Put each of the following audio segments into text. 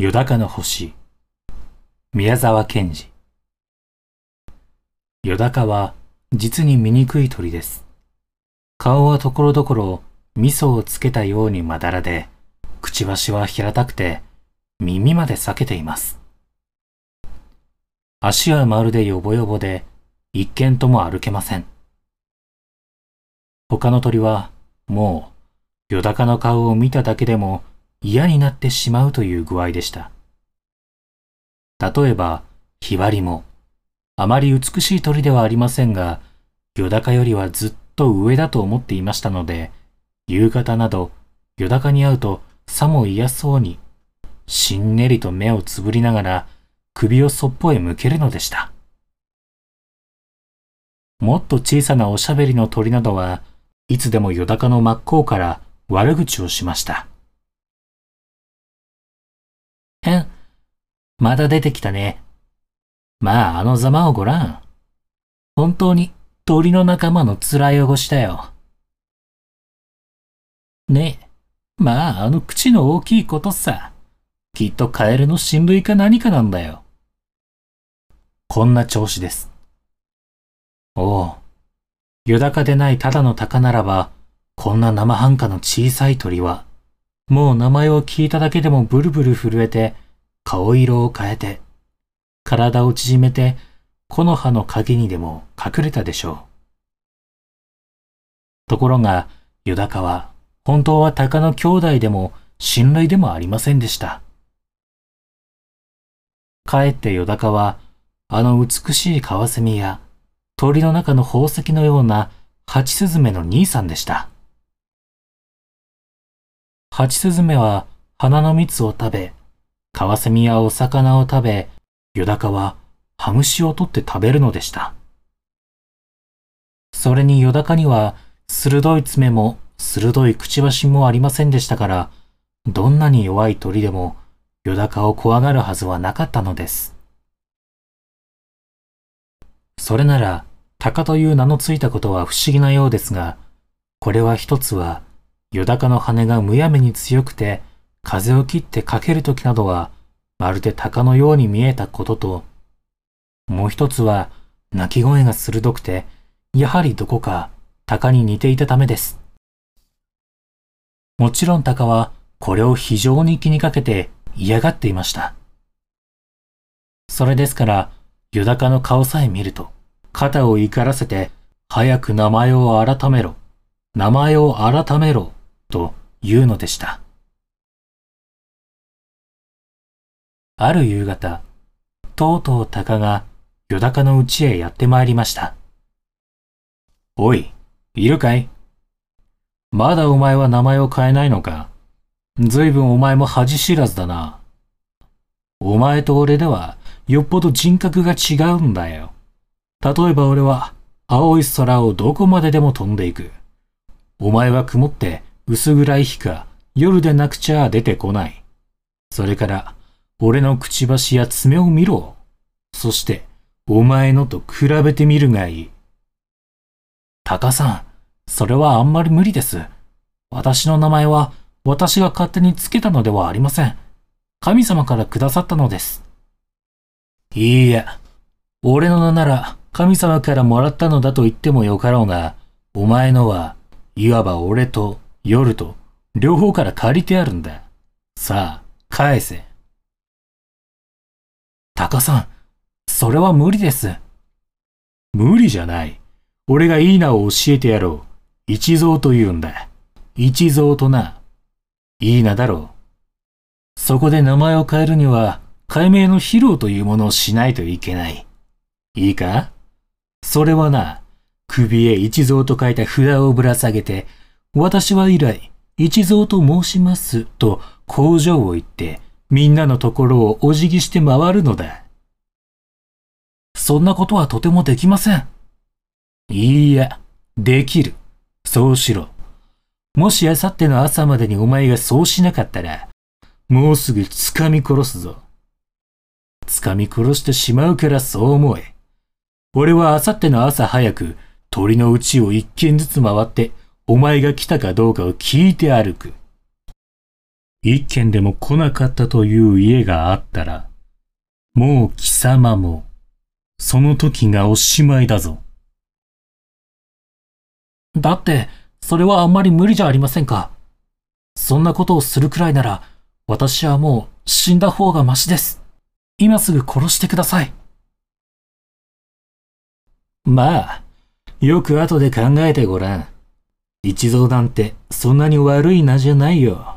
よだかの星宮沢賢治よだかは実に醜い鳥です。顔はところどころ味噌をつけたようにまだらで、くちばしは平たくて耳まで裂けています。足はまるでよぼよぼで一見とも歩けません。他の鳥はもうよだかの顔を見ただけでも嫌になってしまうという具合でした。例えば、ヒバリも、あまり美しい鳥ではありませんが、よだかよりはずっと上だと思っていましたので、夕方など、よだかに会うとさも嫌そうに、しんねりと目をつぶりながら、首をそっぽへ向けるのでした。もっと小さなおしゃべりの鳥などは、いつでもよだかの真っ向から悪口をしました。へん。まだ出てきたね。まあ、あのざまをごらん。本当に鳥の仲間の面汚しだよ。ねえ。まあ、あの口の大きいことさ。きっとカエルの親類か何かなんだよ。こんな調子です。おお。よだかでないただの鷹ならば、こんな生半可の小さい鳥は、もう名前を聞いただけでもブルブル震えて、顔色を変えて、体を縮めて、木の葉の陰にでも隠れたでしょう。ところが、ユダカは、本当は鷹の兄弟でも親類でもありませんでした。かえってヨダカは、あの美しいカワセミや、鳥の中の宝石のようなハチスズメの兄さんでした。ハチスズメは花の蜜を食べ、カワセミやお魚を食べ、ヨダカはハムシを取って食べるのでした。それにヨダカには鋭い爪も鋭いくちばしもありませんでしたから、どんなに弱い鳥でもヨダカを怖がるはずはなかったのです。それなら、タカという名のついたことは不思議なようですが、これは一つは、ヨダカの羽がむやみに強くて、風を切ってかけるときなどは、まるで鷹のように見えたことと、もう一つは、鳴き声が鋭くて、やはりどこか鷹に似ていたためです。もちろん鷹は、これを非常に気にかけて嫌がっていました。それですから、ユダカの顔さえ見ると、肩を怒らせて、早く名前を改めろ、名前を改めろ、と言うのでした。ある夕方、とうとう鷹がよだかの家へやってまいりました。おい、いるかい？まだお前は名前を変えないのか？ずいぶんお前も恥知らずだな。お前と俺ではよっぽど人格が違うんだよ。例えば俺は青い空をどこまででも飛んでいく。お前は曇って薄暗い日か夜でなくちゃ出てこない。それから俺のくちばしや爪を見ろ。そして、お前のと比べてみるがいい。タカさん、それはあんまり無理です。私の名前は私が勝手につけたのではありません。神様からくださったのです。いいや、俺の名なら神様からもらったのだと言ってもよかろうが、お前のは、いわば俺と夜と両方から借りてあるんだ。さあ、返せ。タカさん、それは無理です。無理じゃない。俺がいい名を教えてやろう。一蔵と言うんだ。一蔵とな。いい名だろう。そこで名前を変えるには、解明の披露というものをしないといけない。いいか？それはな、首へ一蔵と書いた札をぶら下げて、私は以来、一蔵と申しますと工場を言って、みんなのところをお辞儀して回るのだ。そんなことはとてもできません。いいや、できる。そうしろ。もしあさっての朝までにお前がそうしなかったら、もうすぐ掴み殺すぞ。掴み殺してしまうからそう思え。俺はあさっての朝早く鳥のうちを一軒ずつ回って、お前が来たかどうかを聞いて歩く。一軒でも来なかったという家があったら、もう貴様も、その時がおしまいだぞ。だって、それはあんまり無理じゃありませんか。そんなことをするくらいなら、私はもう死んだ方がましです。今すぐ殺してください。まあ、よく後で考えてごらん。一蔵なんてそんなに悪い名じゃないよ。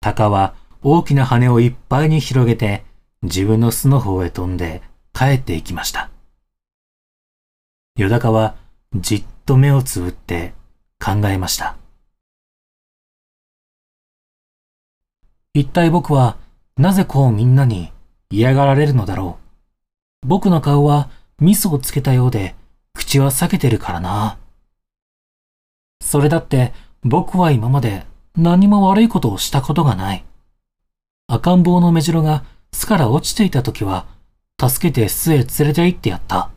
鷹は大きな羽をいっぱいに広げて自分の巣の方へ飛んで帰っていきました。よだかはじっと目をつぶって考えました。一体僕はなぜこうみんなに嫌がられるのだろう。僕の顔は味噌をつけたようで口は裂けてるからな。それだって僕は今まで何も悪いことをしたことがない。赤ん坊の目白が巣から落ちていた時は助けて巣へ連れて行ってやった。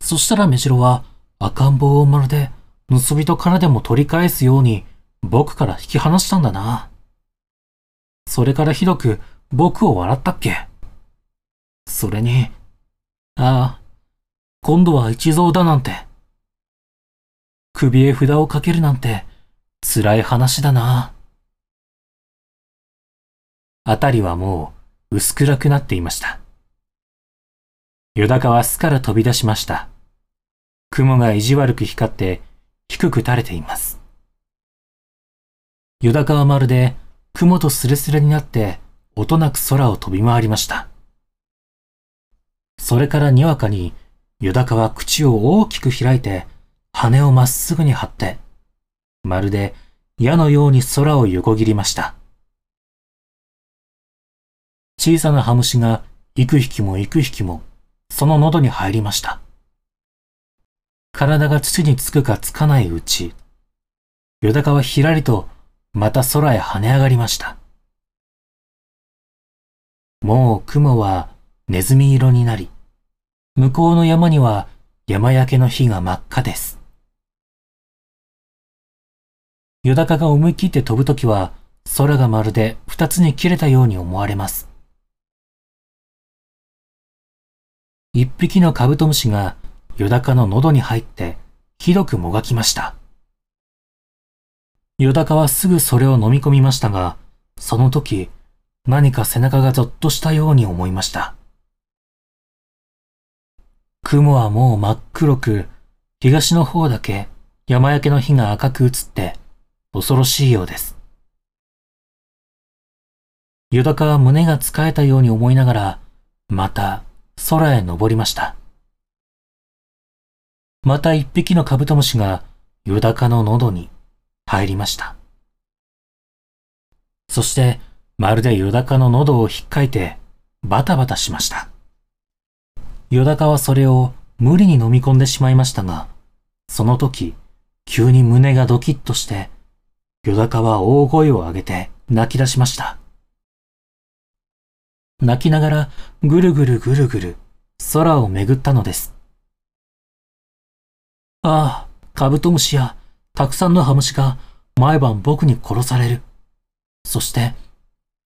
そしたら目白は赤ん坊をまるで盗人からでも取り返すように僕から引き離したんだな。それからひどく僕を笑ったっけそれに、ああ、今度は一蔵だなんて。首へ札をかけるなんて辛い話だな。あたりはもう薄暗くなっていました。よだかは巣から飛び出しました。雲が意地悪く光って低く垂れています。よだかはまるで雲とスレスレになって音なく空を飛び回りました。それからにわかによだかは口を大きく開いて羽をまっすぐに張って、まるで矢のように空を横切りました。小さなハムシが幾匹も幾匹もその喉に入りました。体が土につくかつかないうち、よだかはひらりとまた空へ跳ね上がりました。もう雲はネズミ色になり、向こうの山には山焼けの火が真っ赤です。よだかが思い切って飛ぶときは、空がまるで二つに切れたように思われます。一匹のカブトムシがよだかの喉に入ってひどくもがきました。よだかはすぐそれを飲み込みましたが、その時何か背中がゾッとしたように思いました。雲はもう真っ黒く、東の方だけ山焼けの火が赤く映って恐ろしいようです。よだかは胸が使えたように思いながら、また空へ登りました。また一匹のカブトムシがよだかの喉に入りました。そして、まるでよだかの喉を引っかいてバタバタしました。よだかはそれを無理に飲み込んでしまいましたが、その時、急に胸がドキッとしてよだかは大声を上げて泣き出しました。泣きながらぐるぐるぐるぐる空をめぐったのです。ああ、カブトムシやたくさんのハムシが毎晩僕に殺される。そして、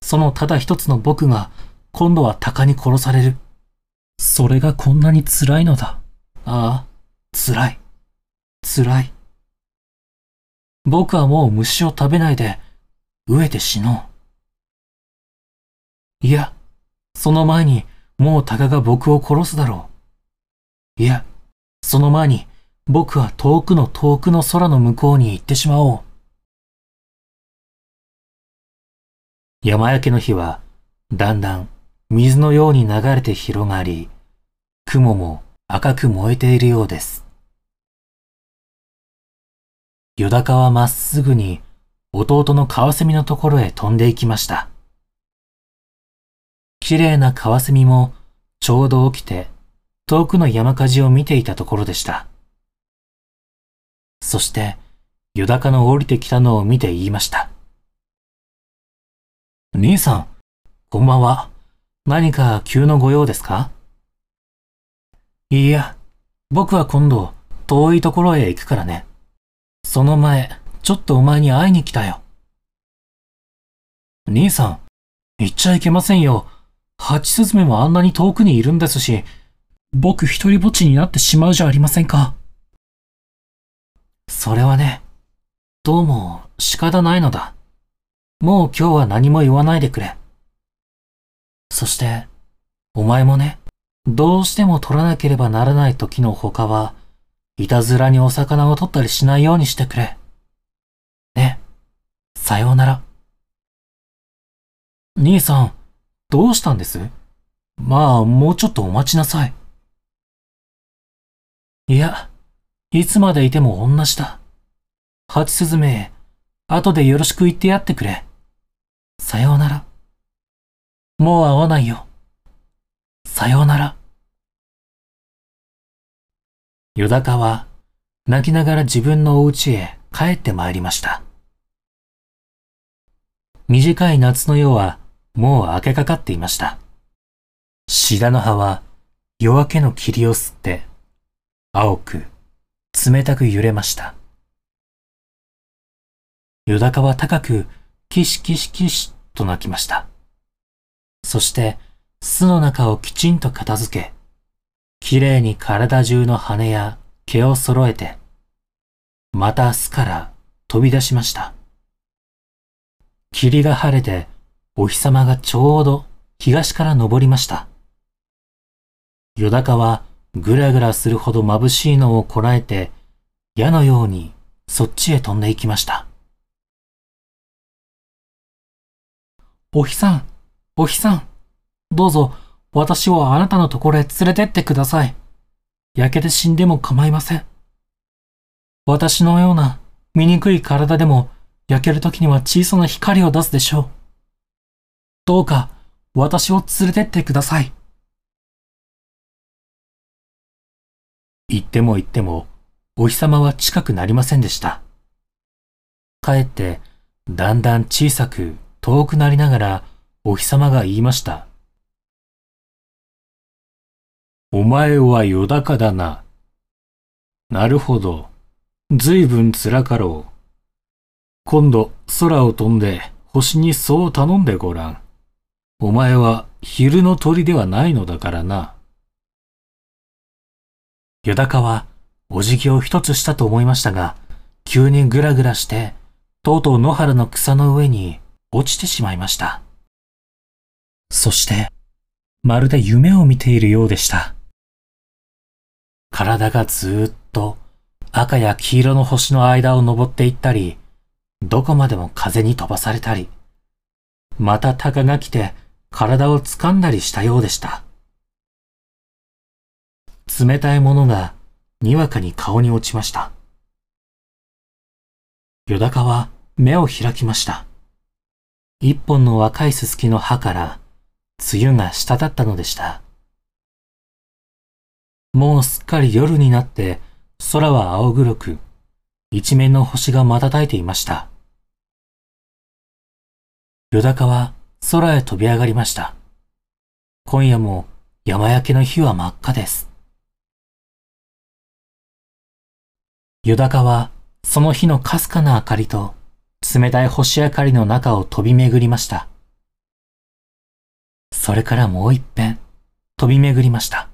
そのただ一つの僕が今度は鷹に殺される。それがこんなに辛いのだ。ああ、辛い。辛い。僕はもう虫を食べないで飢えて死のう。いや、その前にもう鷹が僕を殺すだろう。いや、その前に僕は遠くの遠くの空の向こうに行ってしまおう。山焼けの日はだんだん水のように流れて広がり、雲も赤く燃えているようです。よだかはまっすぐに弟のカワセミのところへ飛んで行きました。綺麗なカワセミもちょうど起きて遠くの山火事を見ていたところでした。そして、よだかの降りてきたのを見て言いました。兄さん、こんばんは。何か急のご用ですか？いいや、僕は今度遠いところへ行くからね。その前、ちょっとお前に会いに来たよ。兄さん、行っちゃいけませんよ。ハチスズメもあんなに遠くにいるんですし、僕一人ぼっちになってしまうじゃありませんか。それはね、どうも仕方ないのだ。もう今日は何も言わないでくれ。そして、お前もね、どうしても取らなければならない時の他は、いたずらにお魚を取ったりしないようにしてくれ。ね、さようなら。兄さん、どうしたんです？まあ、もうちょっとお待ちなさい。いや、いつまでいても同じだ。ハチスズメ、後でよろしく言ってやってくれ。さようなら。もう会わないよ。さようなら。ヨダカは泣きながら自分のお家へ帰ってまいりました。短い夏の夜はもう明けかかっていました。シダの葉は夜明けの霧を吸って青く冷たく揺れました。ヨダカは高くキシキシキシと鳴きました。そして巣の中をきちんと片付け、きれいに体中の羽や毛を揃えて、また巣から飛び出しました。霧が晴れてお日様がちょうど東から昇りました。よだかはぐらぐらするほど眩しいのをこらえて、矢のようにそっちへ飛んでいきました。お日さん、お日さん、どうぞ私をあなたのところへ連れてってください。焼けて死んでも構いません。私のような醜い体でも焼ける時には小さな光を出すでしょう。どうか私を連れてってください。言っても言っても、お日様は近くなりませんでした。かえって、だんだん小さく遠くなりながら、お日様が言いました。お前はよだかだな。なるほど。ずいぶん辛かろう。今度空を飛んで星にそう頼んでごらん。お前は昼の鳥ではないのだからな。よだかはお辞儀を一つしたと思いましたが、急にぐらぐらして、とうとう野原の草の上に落ちてしまいました。そして、まるで夢を見ているようでした。体がずっと赤や黄色の星の間を登っていったり、どこまでも風に飛ばされたり、また鷹が来て体を掴んだりしたようでした。冷たいものがにわかに顔に落ちました。よだかは目を開きました。一本の若いすすきの葉から梅雨が滴ったのでした。もうすっかり夜になって空は青黒く、一面の星が瞬いていました。よだかは空へ飛び上がりました。今夜も山焼けの日は真っ赤です。よだかはその日のかすかな明かりと冷たい星明かりの中を飛び巡りました。それからもう一遍飛び巡りました。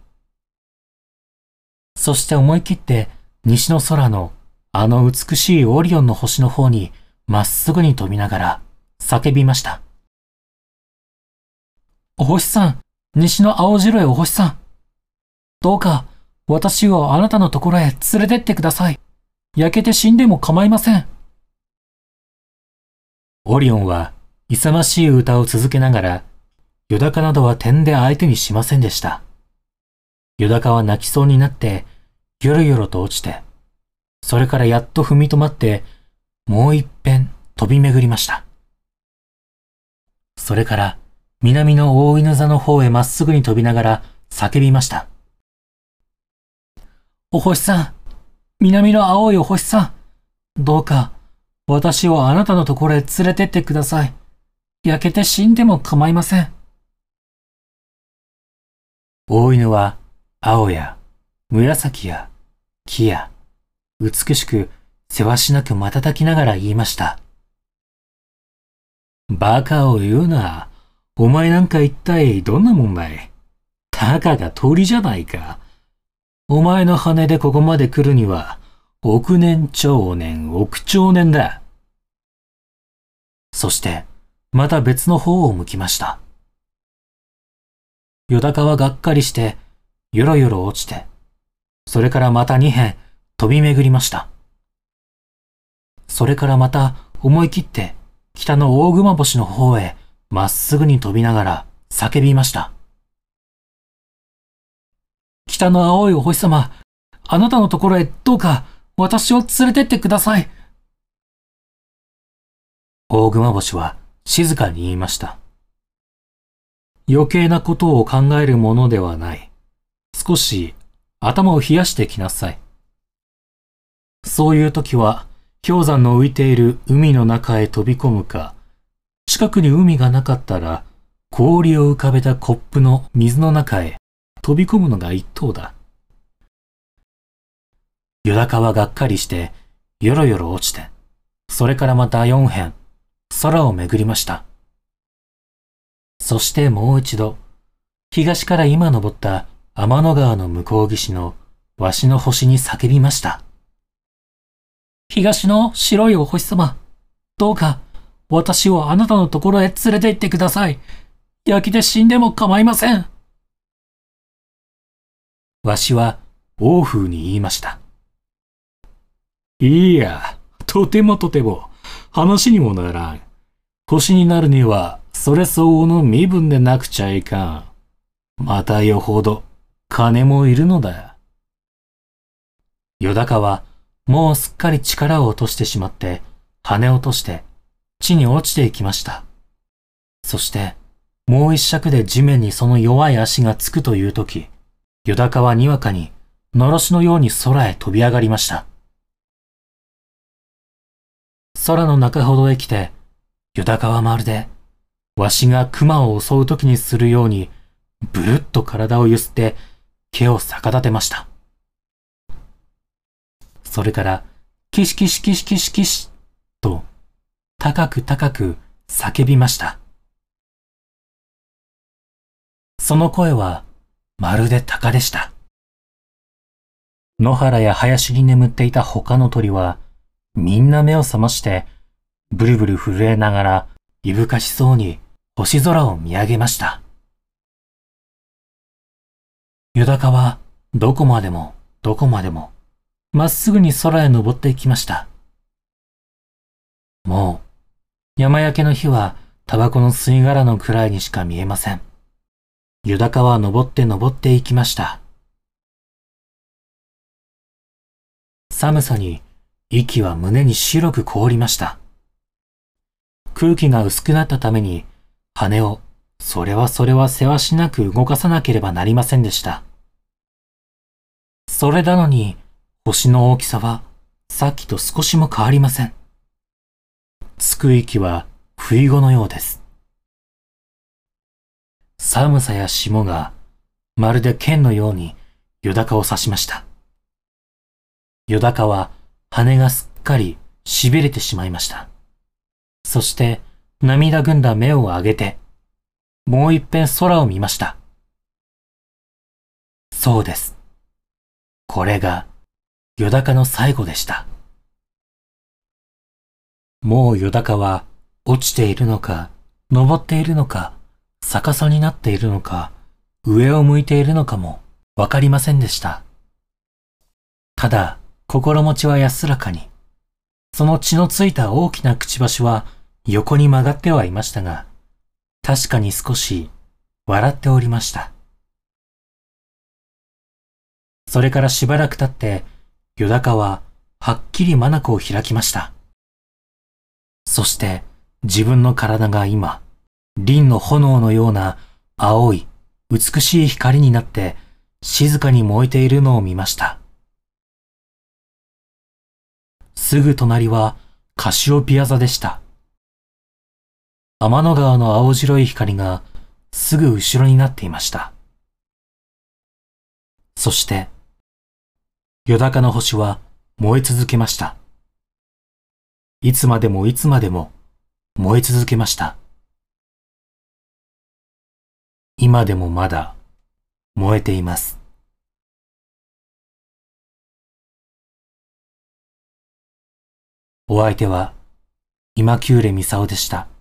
そして思い切って西の空のあの美しいオリオンの星の方にまっすぐに飛びながら叫びました。お星さん、西の青白いお星さん。どうか、私をあなたのところへ連れてってください。焼けて死んでも構いません。オリオンは勇ましい歌を続けながら、ヨダカなどは点で相手にしませんでした。ヨダカは泣きそうになって、よろよろと落ちて、それからやっと踏み止まって、もう一遍飛び巡りました。それから、南の大犬座の方へまっすぐに飛びながら叫びました。お星さん、南の青いお星さん、どうか私をあなたのところへ連れてってください。焼けて死んでも構いません。大犬は青や紫や木や美しくせわしなく瞬きながら言いました。バカを言うな。お前なんか一体どんなもんだいたかが鳥じゃないか。お前の羽でここまで来るには、億年長年億長年だ。そして、また別の方を向きました。よだかはがっかりして、よろよろ落ちて、それからまた二辺飛び巡りました。それからまた思い切って北の大熊星の方へまっすぐに飛びながら叫びました。北の青いお星様、あなたのところへどうか私を連れてってください。大熊星は静かに言いました。余計なことを考えるものではない。少し頭を冷やしてきなさい。そういう時は氷山の浮いている海の中へ飛び込むか、近くに海がなかったら氷を浮かべたコップの水の中へ飛び込むのが一等だ。よだかはがっかりして、よろよろ落ちて、それからまた四辺、空を巡りました。そしてもう一度、東から今登った天の川の向こう岸のわしの星に叫びました。東の白いお星様、どうか私をあなたのところへ連れて行ってください。焼きで死んでも構いません。わしは王風に言いました。いや、とてもとても、話にもならん。星になるには、それ相応の身分でなくちゃいかん。またよほど、金もいるのだ。よだかは、もうすっかり力を落としてしまって、羽を落として、地に落ちていきました。そして、もう一尺で地面にその弱い足がつくというとき、よだかはにわかに、のろしのように空へ飛び上がりました。空の中ほどへ来て、よだかはまるで、わしが熊を襲う時にするように、ぶるっと体をゆすって、毛を逆立てました。それから、キシキシキシキシキシ、と、高く高く叫びました。その声は、まるで鷹でした。野原や林に眠っていた他の鳥は、みんな目を覚まして、ブルブル震えながら、いぶかしそうに星空を見上げました。ユダカは、どこまでも、どこまでも、まっすぐに空へ登っていきました。もう、山焼けの日は、タバコの吸い殻のくらいにしか見えません。ユダカは登って登っていきました。寒さに息は胸に白く凍りました。空気が薄くなったために、羽を、それはそれはせわしなく動かさなければなりませんでした。それなのに、星の大きさは、さっきと少しも変わりません。つく息は、不意後のようです。寒さや霜が、まるで剣のように、よだかを刺しました。よだかは、羽がすっかり痺れてしまいました。そして涙ぐんだ目を上げて、もう一遍空を見ました。そうです。これが、よだかの最後でした。もうよだかは落ちているのか、登っているのか、逆さになっているのか、上を向いているのかもわかりませんでした。ただ、心持ちは安らかに。その血のついた大きなくちばしは横に曲がってはいましたが、確かに少し笑っておりました。それからしばらく経って、よだかははっきり眼を開きました。そして自分の体が今、輪の炎のような青い美しい光になって静かに燃えているのを見ました。すぐ隣はカシオピア座でした。天の川の青白い光がすぐ後ろになっていました。そして、よだかの星は燃え続けました。いつまでもいつまでも燃え続けました。今でもまだ燃えています。お相手は今久レミサオでした。